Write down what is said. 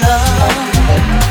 love.